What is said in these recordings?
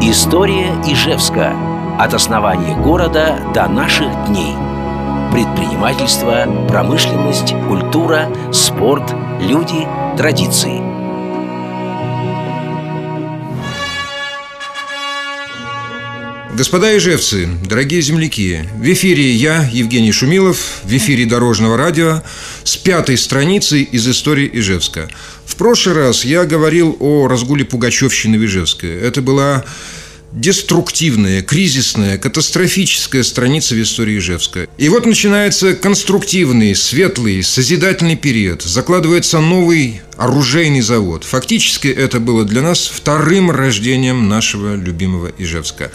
История Ижевска. От основания города до наших дней. Предпринимательство, промышленность, культура, спорт, люди, традиции. Господа ижевцы, дорогие земляки, в эфире я, Евгений Шумилов, в эфире Дорожного радио с пятой страницы из истории Ижевска. В прошлый раз я говорил о разгуле Пугачевщины в Ижевске. Это была деструктивная, кризисная, катастрофическая страница в истории Ижевска. И вот начинается конструктивный, светлый, созидательный период. Закладывается новый оружейный завод. Фактически это было для нас вторым рождением нашего любимого Ижевска.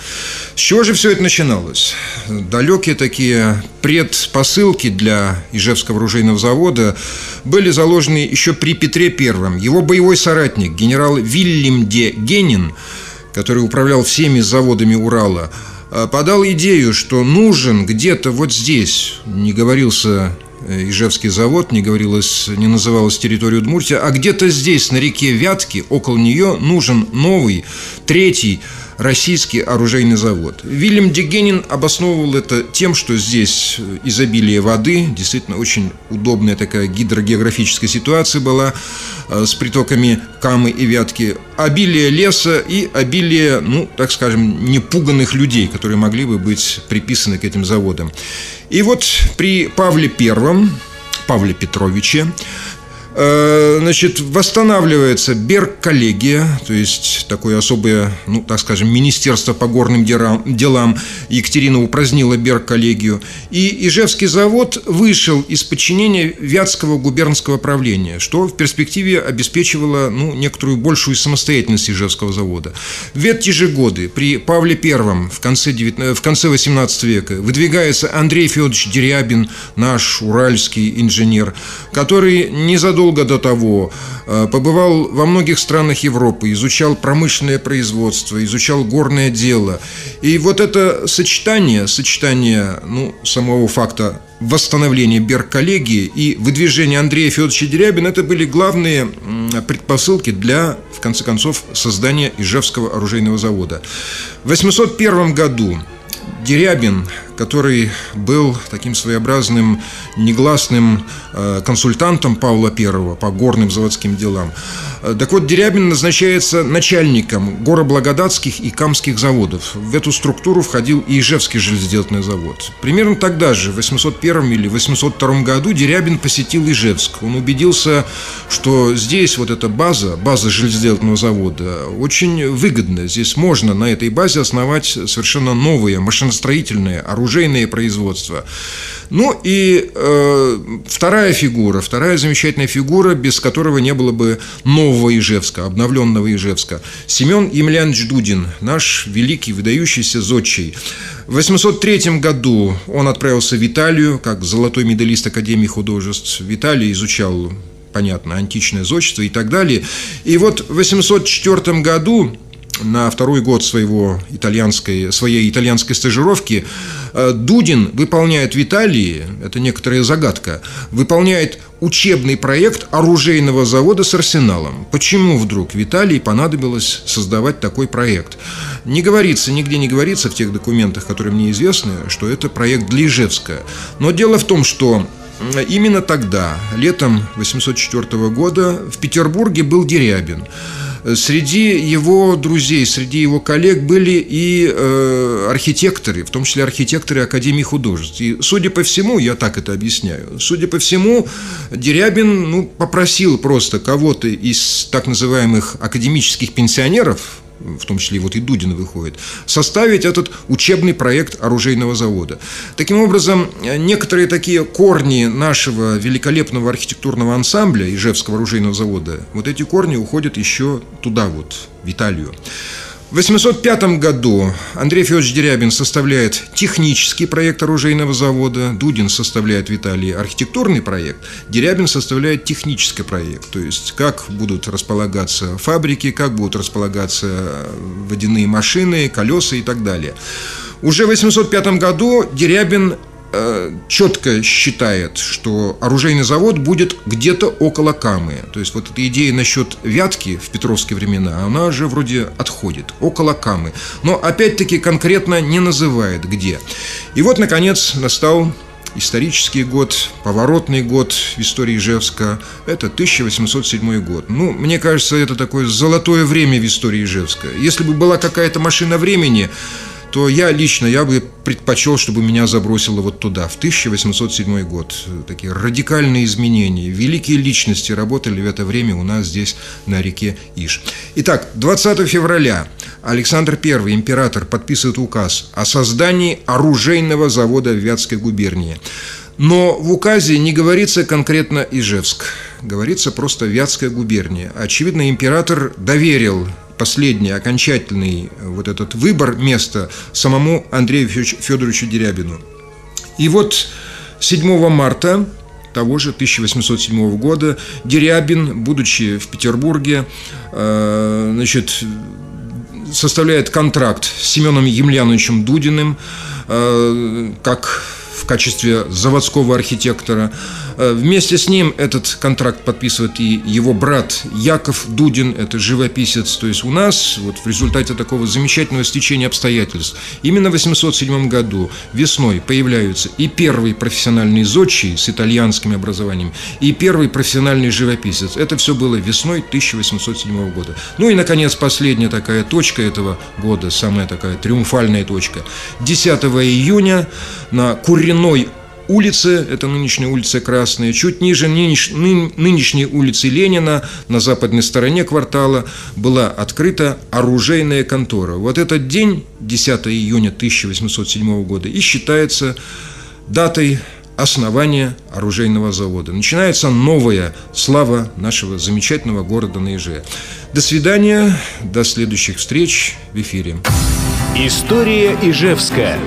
С чего же все это начиналось? Далекие такие предпосылки для Ижевского оружейного завода были заложены еще при Петре Первом. Его боевой соратник, генерал Вильям де Генин, который управлял всеми заводами Урала, э, подал идею, что нужен где-то вот здесь, не говорился э, Ижевский завод, не говорилось, не называлась территория Удмуртия, а где-то здесь, на реке Вятки, около нее нужен новый, третий российский оружейный завод. Вильям Дегенин обосновывал это тем, что здесь изобилие воды, действительно очень удобная такая гидрогеографическая ситуация была э, с притоками Камы и Вятки, обилие леса и обилие, ну, так скажем, непуганных людей, которые могли бы быть приписаны к этим заводам. И вот при Павле Первом, Павле Петровиче, Э, значит, восстанавливается Берг-коллегия, то есть такое особое, ну, так скажем, министерство по горным делам. Екатерина упразднила Берг-коллегию. И Ижевский завод вышел из подчинения Вятского губернского правления, что в перспективе обеспечивало ну, некоторую большую самостоятельность Ижевского завода. В эти же годы при Павле I в конце, 19, в конце 18 века выдвигается Андрей Федорович Дерябин, наш уральский инженер, который незадолго задолго до того э, побывал во многих странах Европы, изучал промышленное производство, изучал горное дело. И вот это сочетание, сочетание ну, самого факта восстановления Берг-коллегии и выдвижения Андрея Федоровича Дерябина – это были главные предпосылки для, в конце концов, создания Ижевского оружейного завода. В 801 году Дерябин, который был таким своеобразным негласным э, консультантом Павла I по горным заводским делам, Э, так вот, Дерябин назначается начальником гороблагодатских и камских заводов. В эту структуру входил и Ижевский железоделательный завод. Примерно тогда же, в 801 или 802 году, Дерябин посетил Ижевск. Он убедился, что здесь вот эта база, база железоделательного завода, очень выгодна. Здесь можно на этой базе основать совершенно новые машиностроительные, оружейные производства. Ну и э, вторая фигура, вторая замечательная фигура, без которого не было бы нового Ижевска, обновленного Ижевска. Семен Емельянович Дудин, наш великий, выдающийся зодчий. В 803 году он отправился в Италию, как золотой медалист Академии художеств. В Италии изучал понятно, античное зодчество и так далее. И вот в 804 году на второй год своего итальянской, своей итальянской стажировки э, Дудин выполняет в Италии, это некоторая загадка, выполняет учебный проект оружейного завода с арсеналом. Почему вдруг в Италии понадобилось создавать такой проект? Не говорится, нигде не говорится в тех документах, которые мне известны, что это проект для Ижевска. Но дело в том, что именно тогда, летом 804 года, в Петербурге был Дерябин. Среди его друзей, среди его коллег были и э, архитекторы, в том числе архитекторы Академии художеств. И, судя по всему, я так это объясняю, судя по всему, Дерябин ну, попросил просто кого-то из так называемых академических пенсионеров, в том числе вот и Дудин выходит, составить этот учебный проект оружейного завода. Таким образом, некоторые такие корни нашего великолепного архитектурного ансамбля Ижевского оружейного завода, вот эти корни уходят еще туда вот, в Италию. В 805 году Андрей Федорович Дерябин составляет технический проект оружейного завода, Дудин составляет в Италии архитектурный проект, Дерябин составляет технический проект, то есть как будут располагаться фабрики, как будут располагаться водяные машины, колеса и так далее. Уже в 805 году Дерябин э, четко считает, что оружейный завод будет где-то около Камы. То есть вот эта идея насчет Вятки в петровские времена, она же вроде отходит, около Камы. Но опять-таки конкретно не называет где. И вот, наконец, настал исторический год, поворотный год в истории Ижевска – это 1807 год. Ну, мне кажется, это такое золотое время в истории Ижевска. Если бы была какая-то машина времени, то я лично, я бы предпочел, чтобы меня забросило вот туда, в 1807 год. Такие радикальные изменения. Великие личности работали в это время у нас здесь на реке Иш. Итак, 20 февраля Александр I, император, подписывает указ о создании оружейного завода в Вятской губернии. Но в указе не говорится конкретно Ижевск, говорится просто Вятская губерния. Очевидно, император доверил последний, окончательный вот этот выбор места самому Андрею Федоровичу Дерябину. И вот 7 марта того же 1807 года Дерябин, будучи в Петербурге, э, значит, составляет контракт с Семеном Емельяновичем Дудиным, э, как в качестве заводского архитектора. Э, вместе с ним этот контракт подписывает и его брат Яков Дудин, это живописец. То есть у нас вот в результате такого замечательного стечения обстоятельств именно в 807 году весной появляются и первый профессиональный зодчий с итальянским образованием, и первый профессиональный живописец. Это все было весной 1807 года. Ну и, наконец, последняя такая точка этого года, самая такая триумфальная точка. 10 июня на Куриной улице, это нынешняя улица Красная, чуть ниже нынешней улицы Ленина, на западной стороне квартала, была открыта оружейная контора. Вот этот день, 10 июня 1807 года, и считается датой основания оружейного завода. Начинается новая слава нашего замечательного города на Иже. До свидания, до следующих встреч в эфире. История Ижевская.